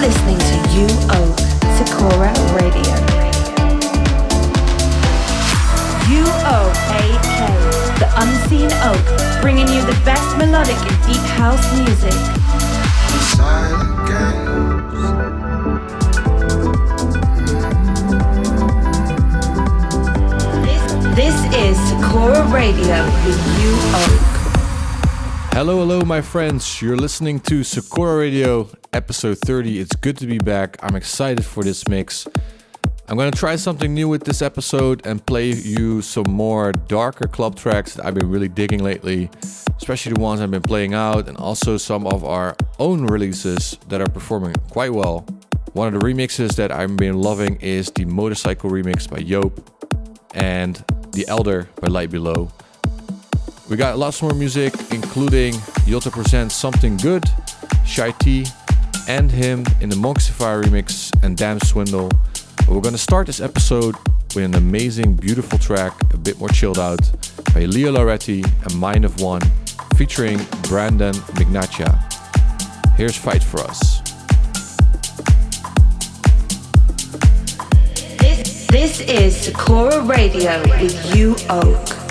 listening to Oak, Sakura Radio. You Oak AK, the unseen oak, bringing you the best melodic and deep house music. This, is Sakura Radio with. Hello, hello, my friends. You're listening to Sakura Radio, episode 30. It's good to be back. I'm excited for this mix. I'm gonna try something new with this episode and play you some more darker club tracks that I've been really digging lately, especially the ones I've been playing out, and also some of our own releases that are performing quite well. One of the remixes that I've been loving is the Motorcycle remix by Yope and The Elder by Light Below. We got lots more music, including Yota presents Something Good, Shy T, and him in the Monksify remix and Dam Swindle. But we're gonna start this episode with an amazing, beautiful track, a bit more chilled out, by Leo Loretti and Mind of One, featuring Brandon Mignacca. Here's Fight for Us. This, this is Sakura Radio with You Oak.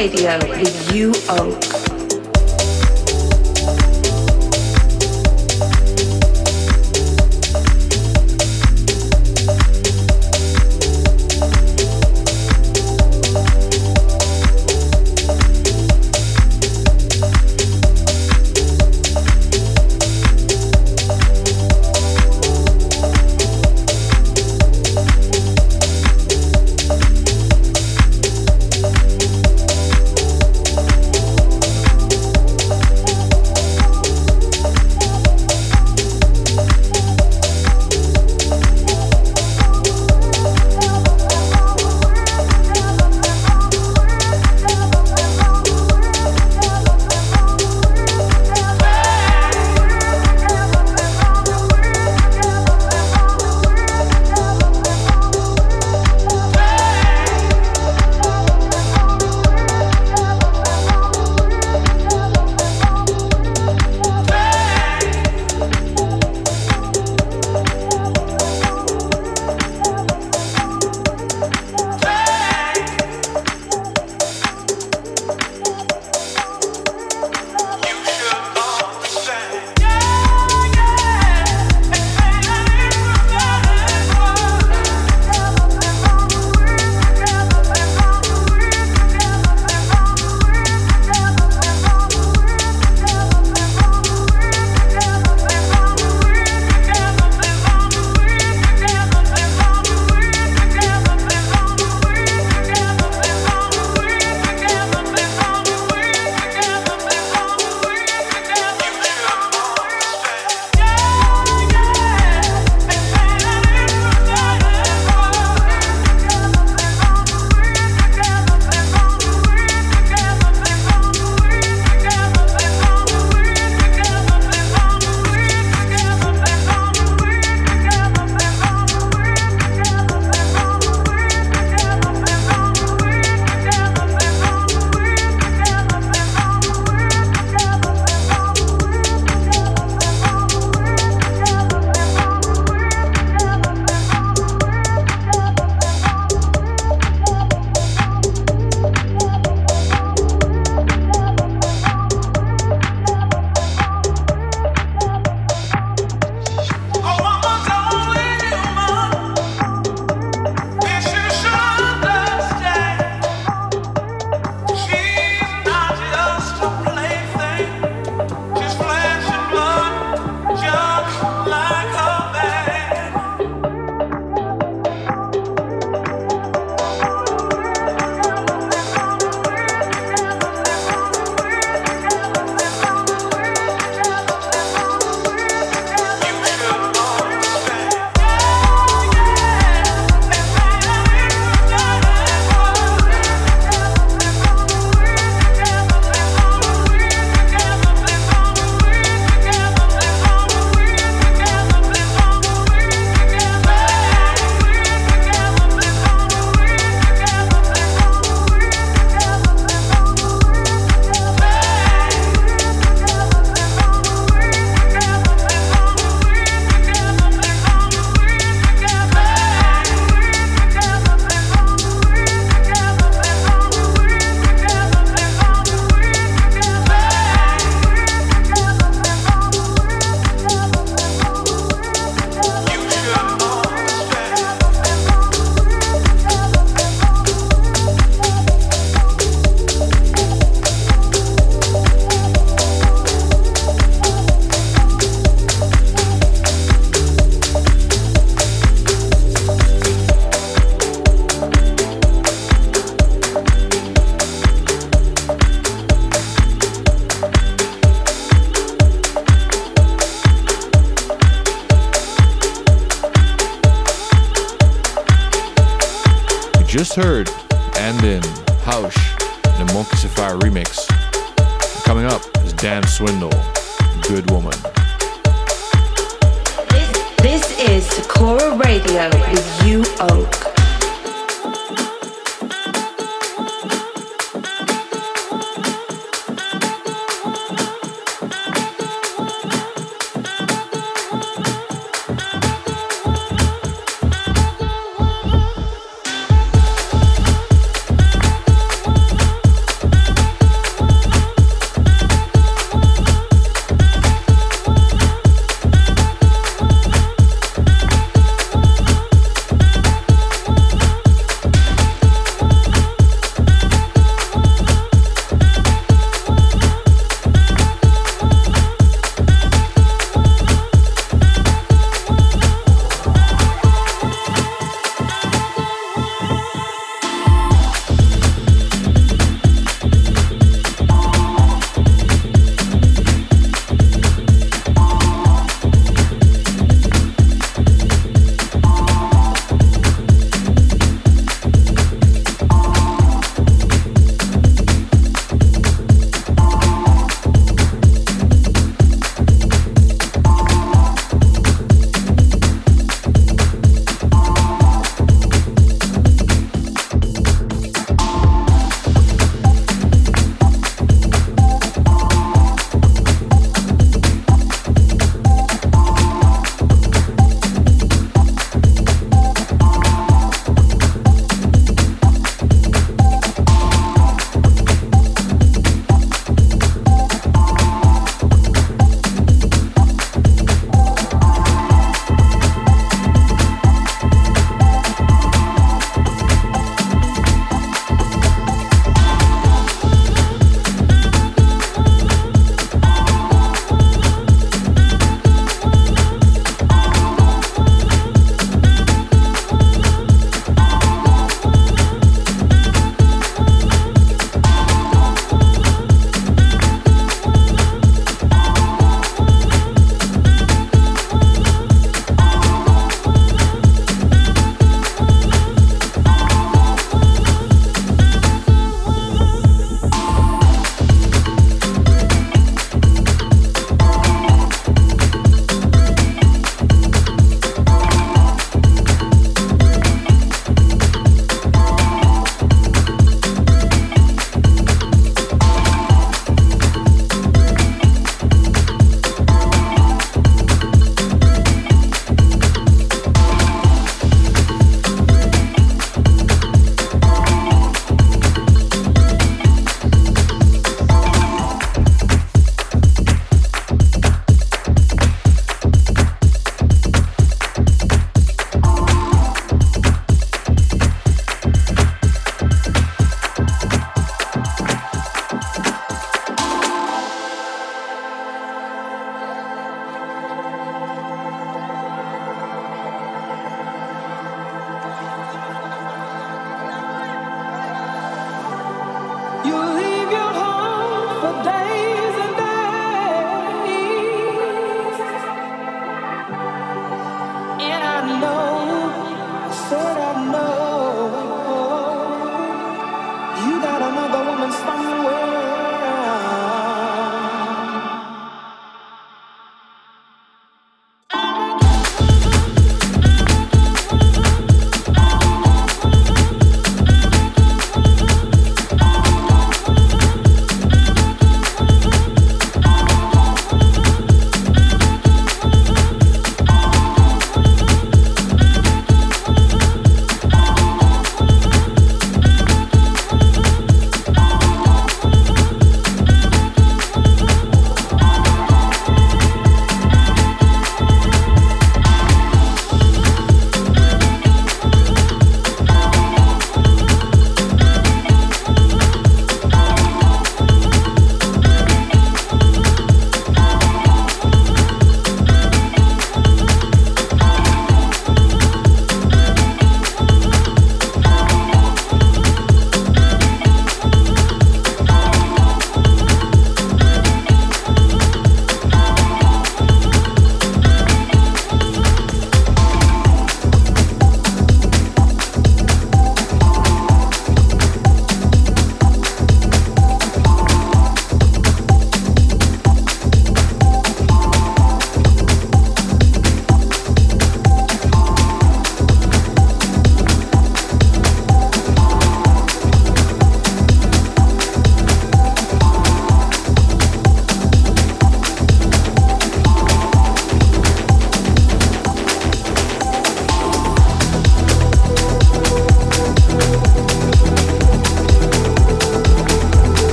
Radio with you,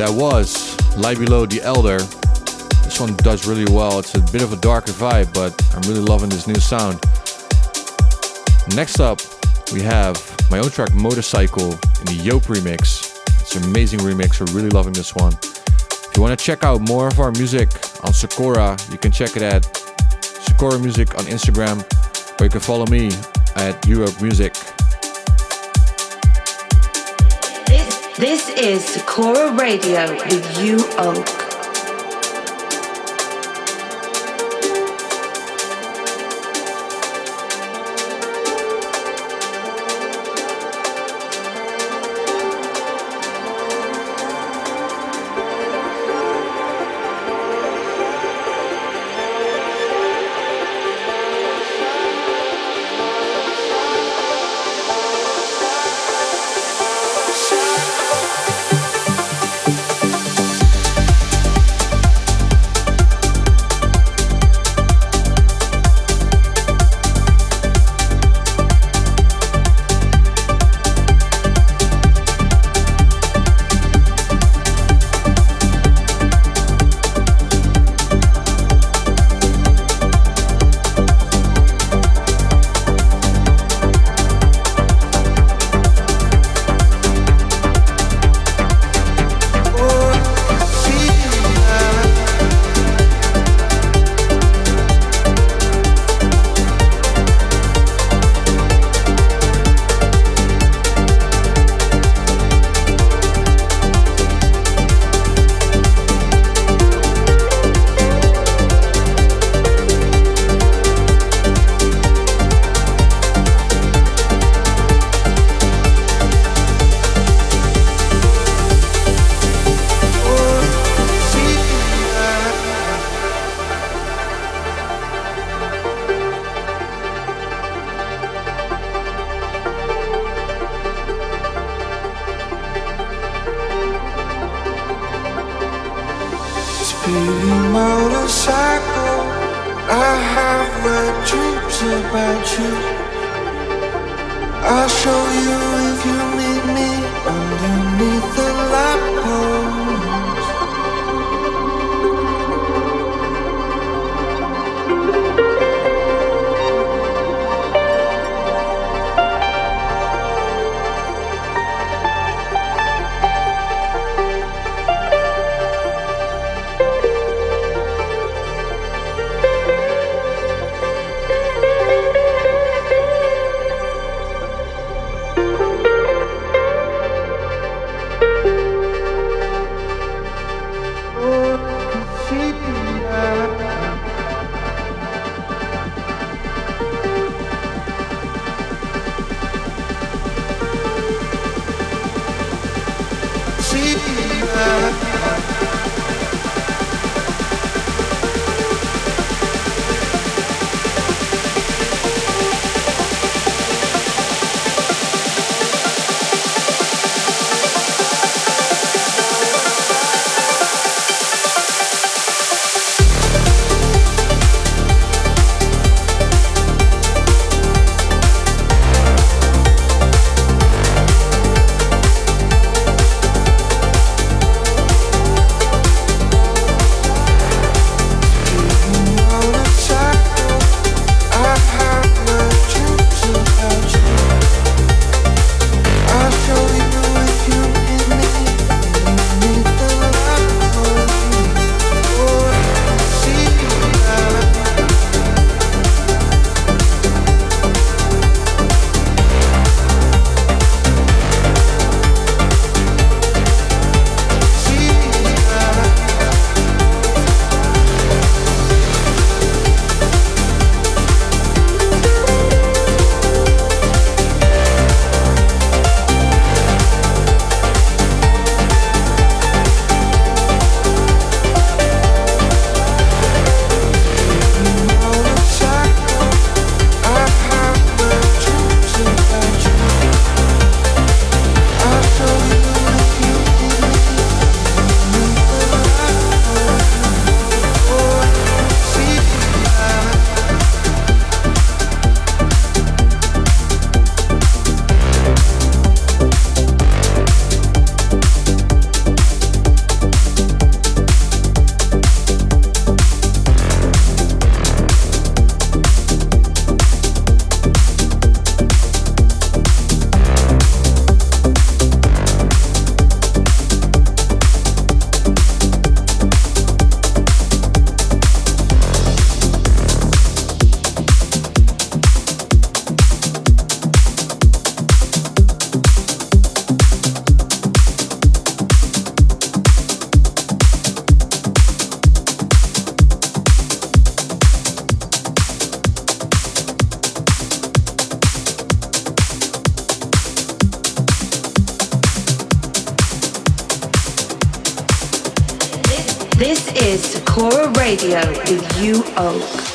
That was Lie Below the Elder. This one does really well. It's a bit of a darker vibe, but I'm really loving this new sound. Next up, we have my own track Motorcycle in the Yope remix. It's an amazing remix. We're really loving this one. If you want to check out more of our music on Sakura, you can check it at Sakura Music on Instagram, or you can follow me at Europe Music. This, is Sakura Radio with you, Oak. Radio with you, Oak.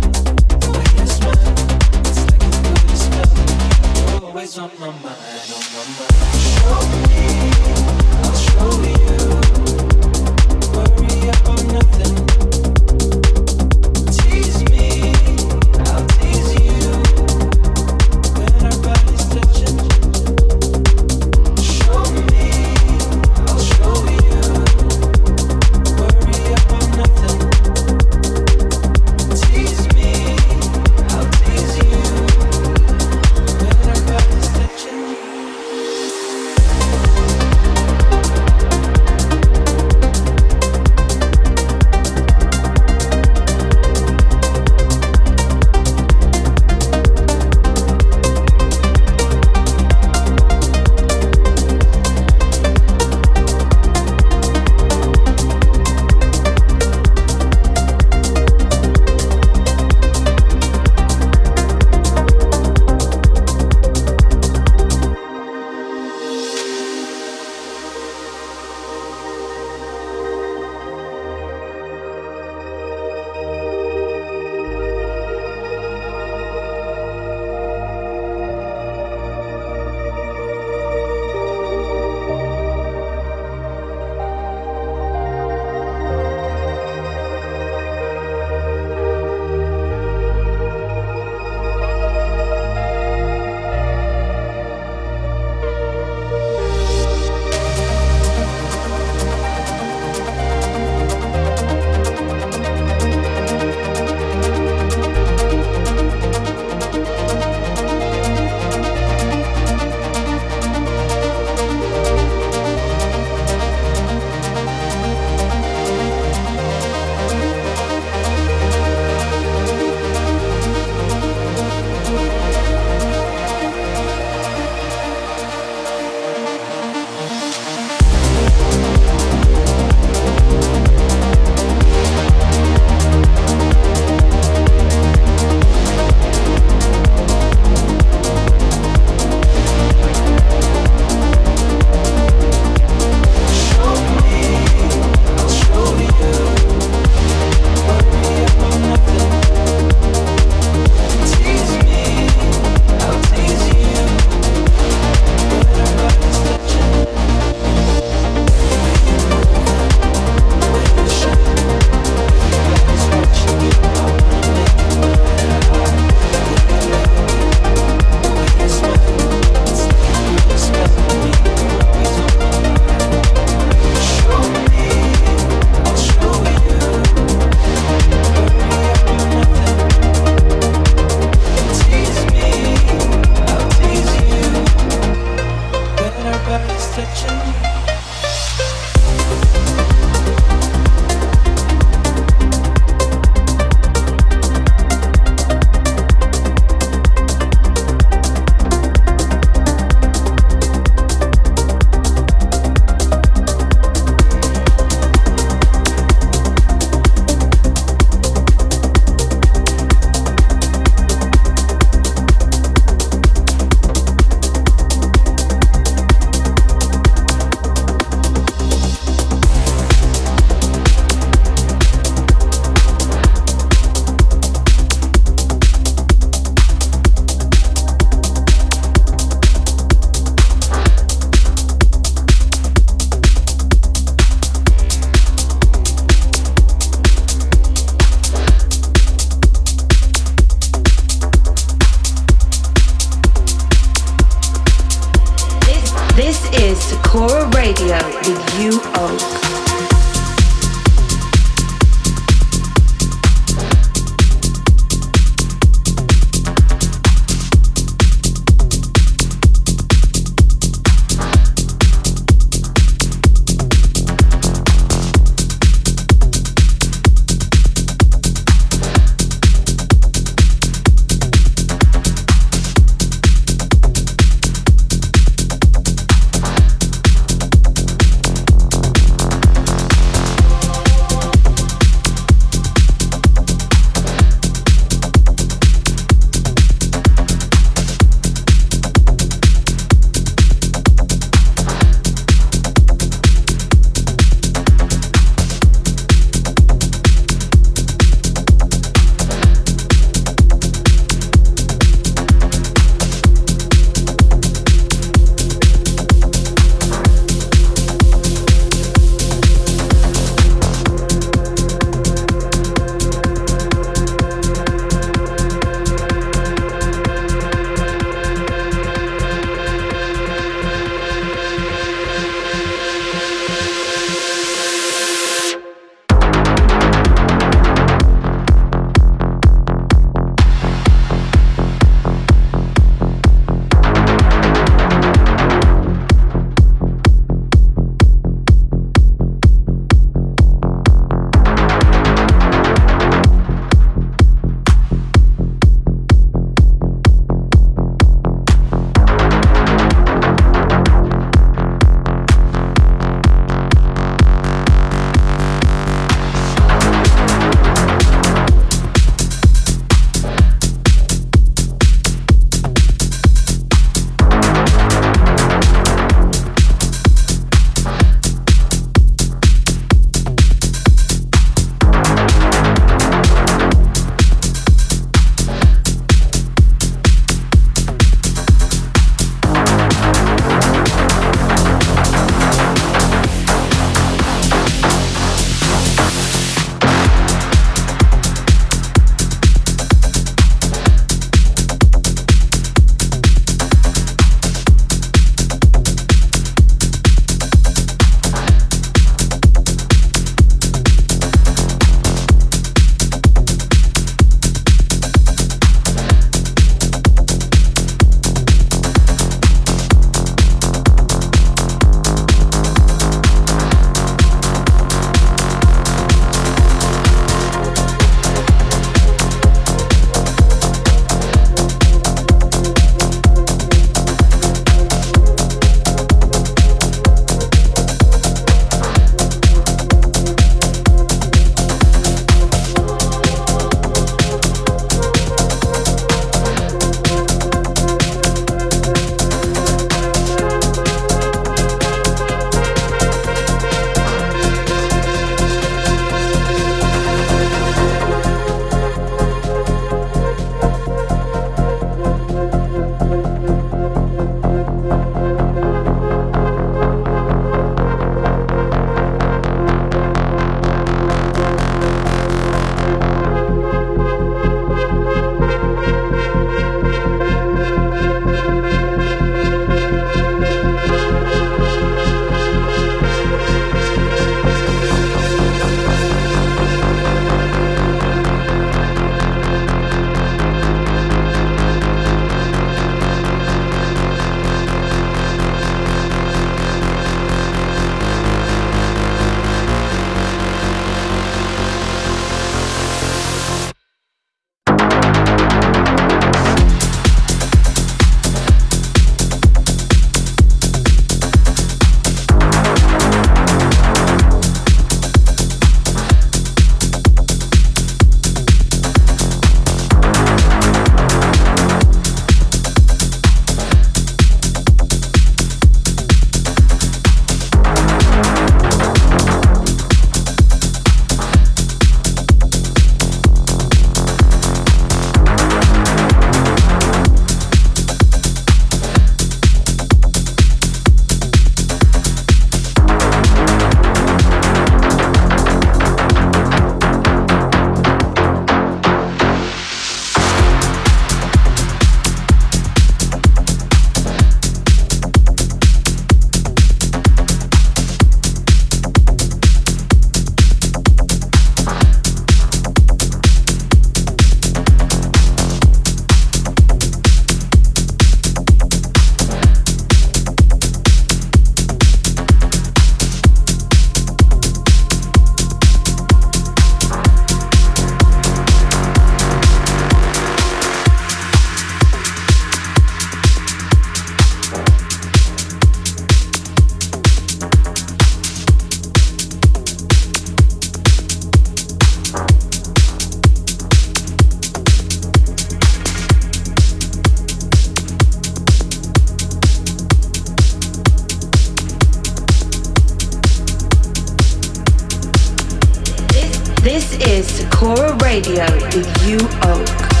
Radio with you, Oak.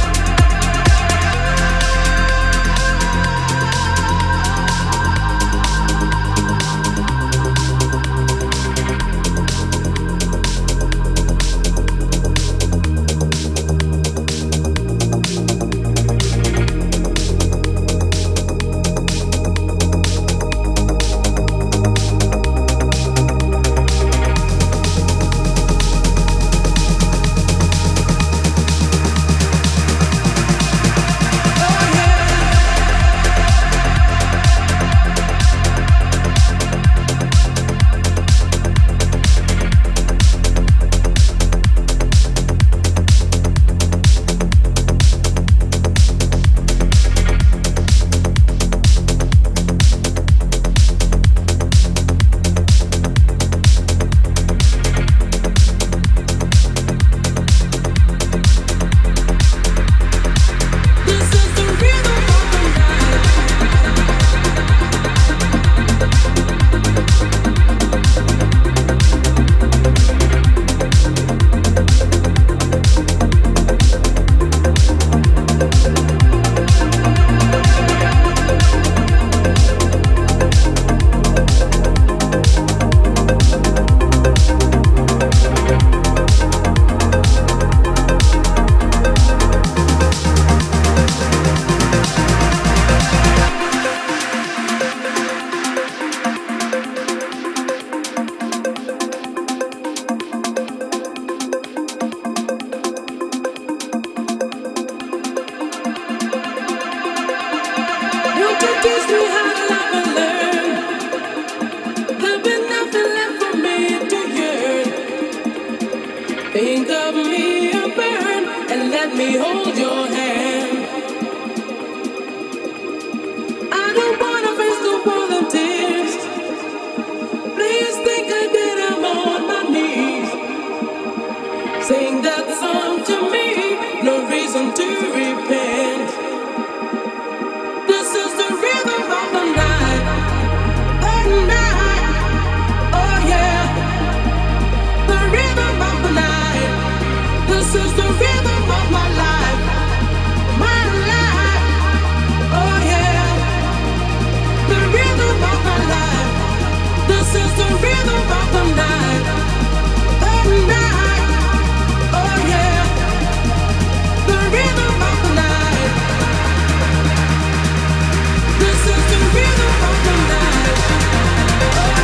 Heard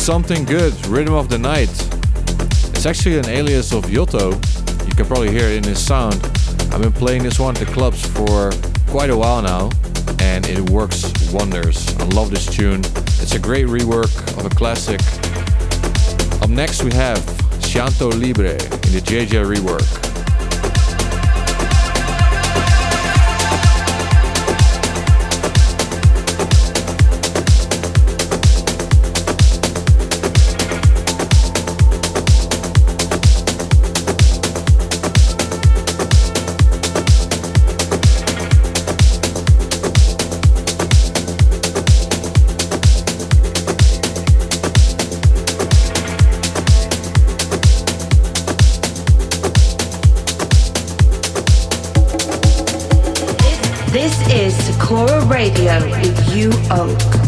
Something Good, Rhythm of the Night. It's actually an alias of Yotto. You can probably hear it in his sound. I've been playing this one at the clubs for quite a while now, and it works wonders. I love this tune. It's a great rework of a classic. Up next, we have Shanto Libre in the JJ rework. Radio with you, Oak.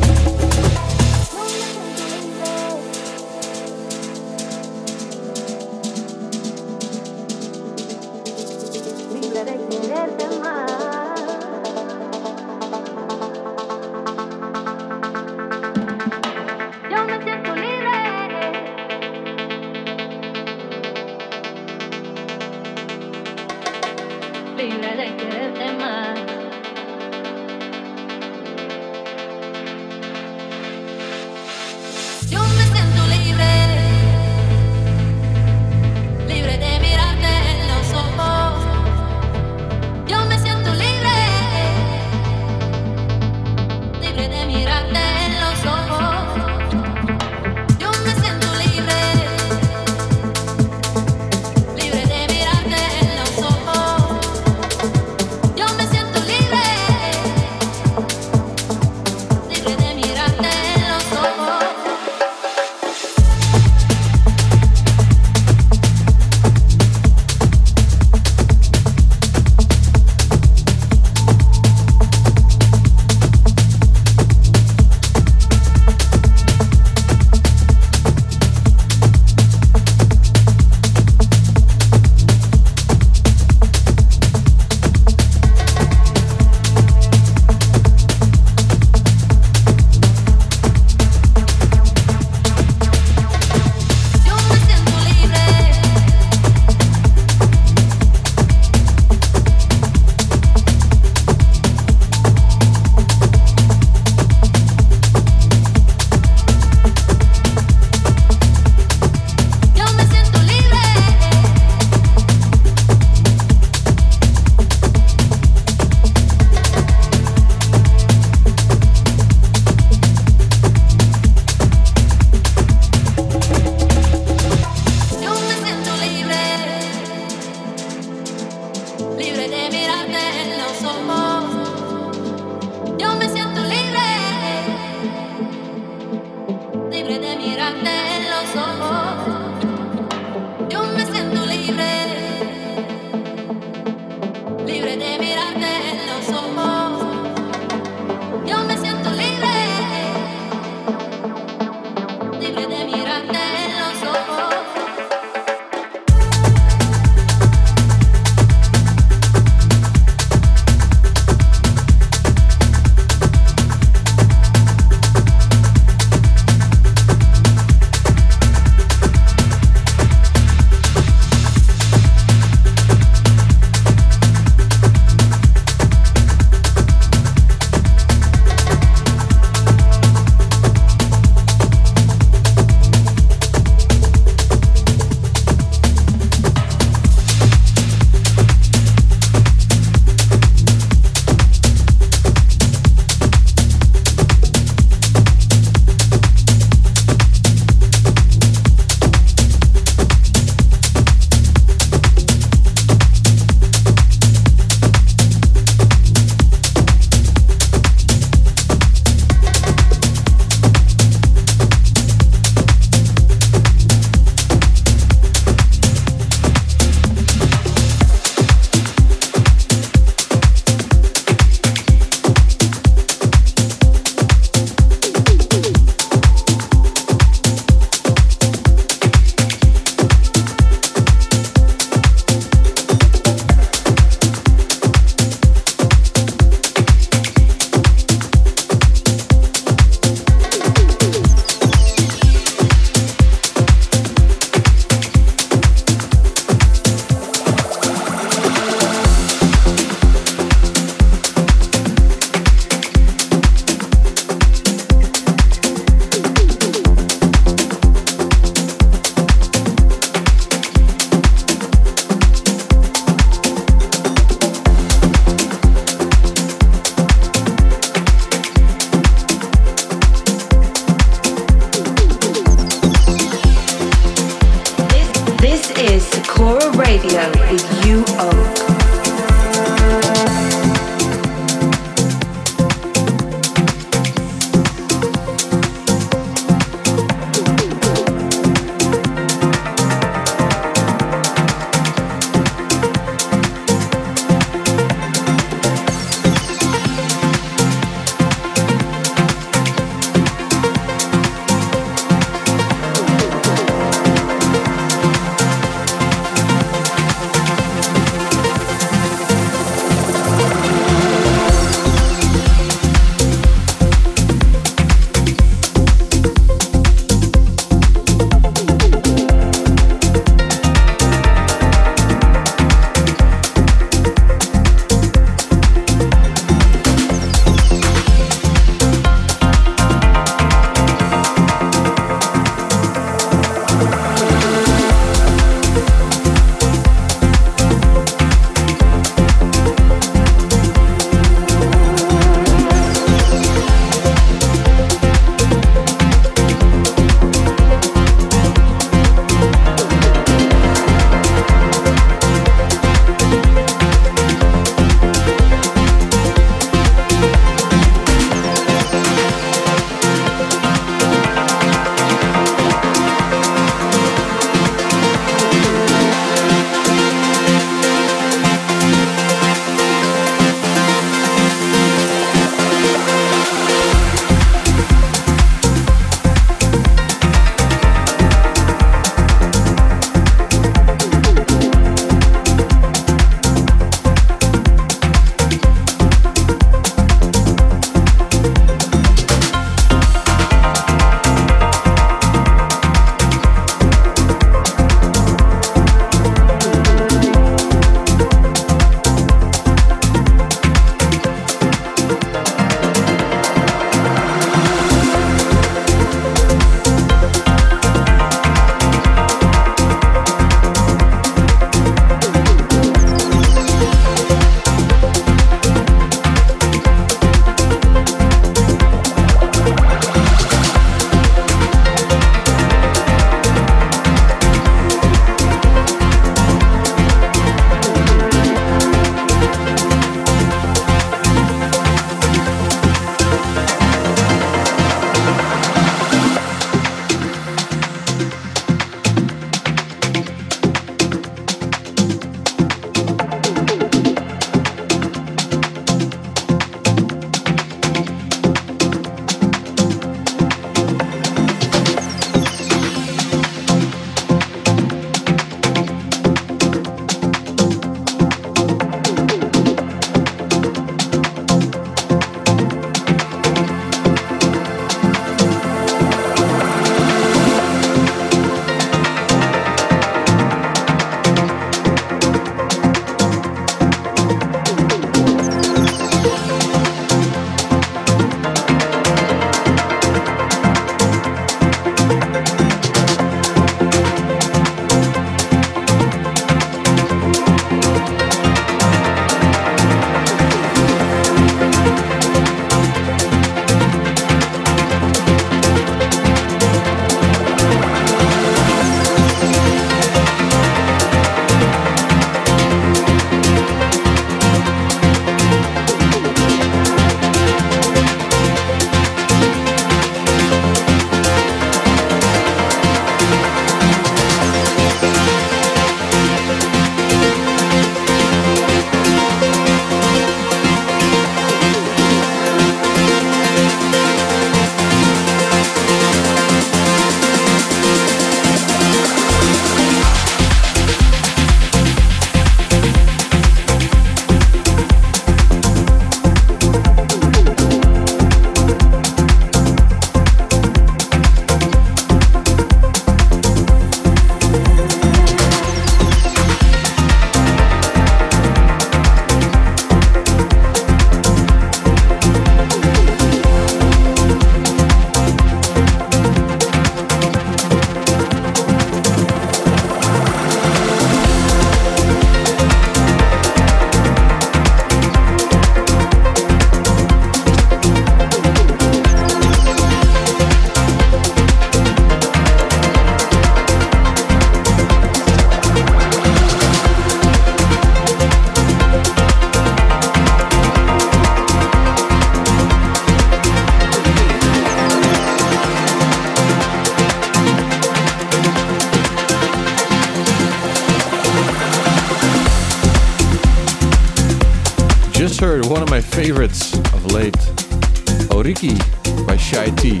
By Shy T.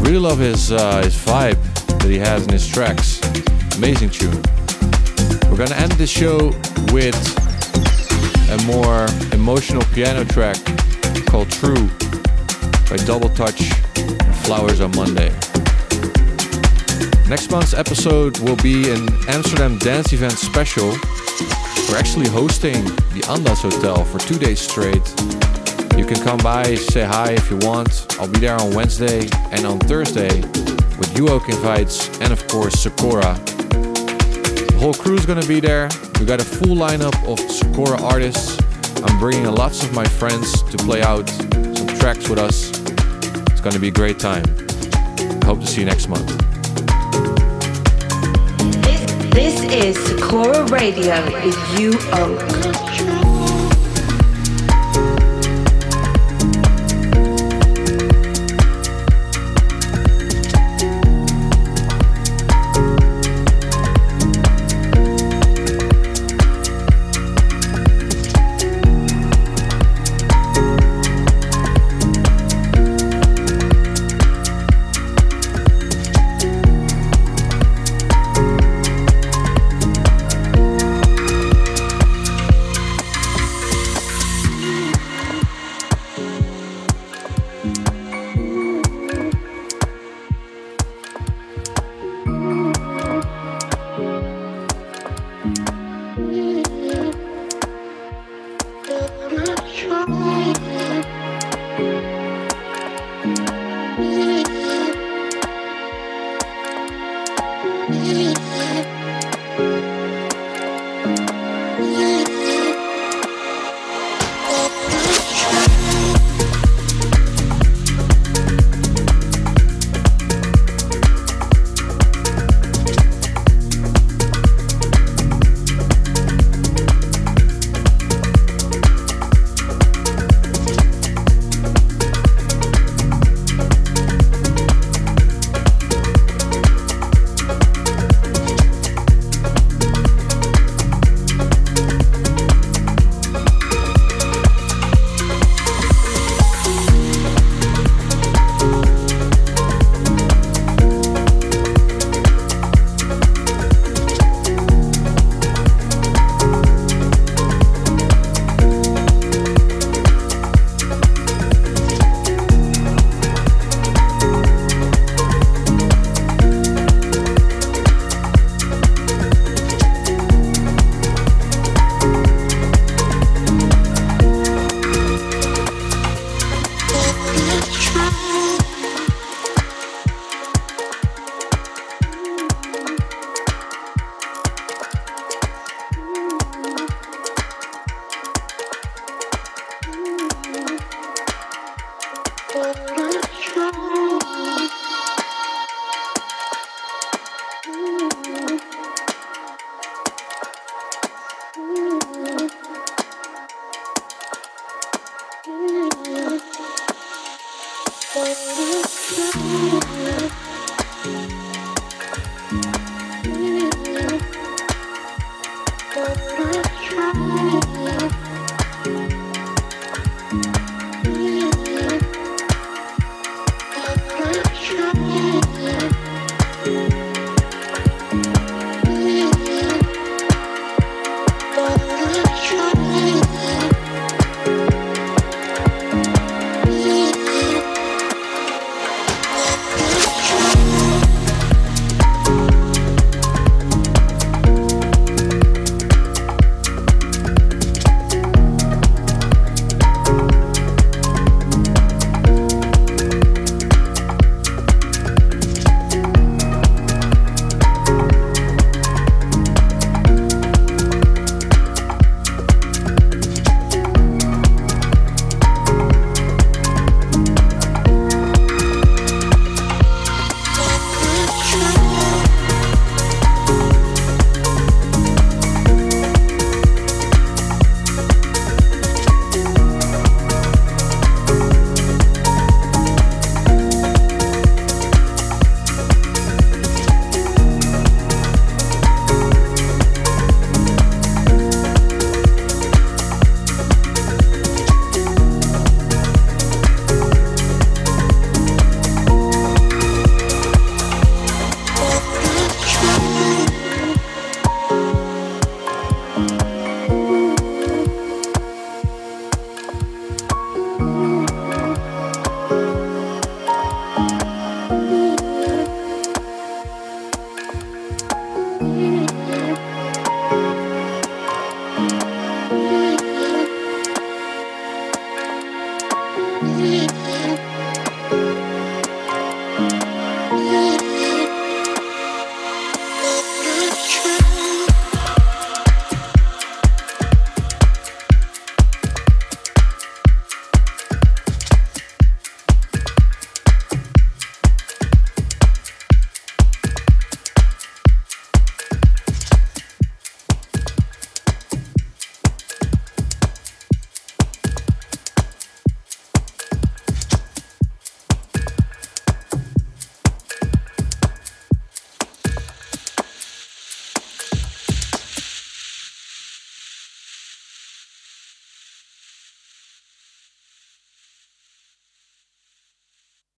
Really love his uh, his vibe that he has in his tracks. Amazing tune. We're gonna end the show with a more emotional piano track called True by Double Touch and Flowers on Monday. Next month's episode will be an Amsterdam Dance Event special. We're actually hosting the Andaz Hotel for two days straight. You can come by, say hi if you want. I'll be there on Wednesday and on Thursday with YOAK invites and of course Sakura. The whole crew is gonna be there. We got a full lineup of Sakura artists. I'm bringing lots of my friends to play out some tracks with us. It's gonna be a great time. Hope to see you next month. This, is Sakura Radio with you,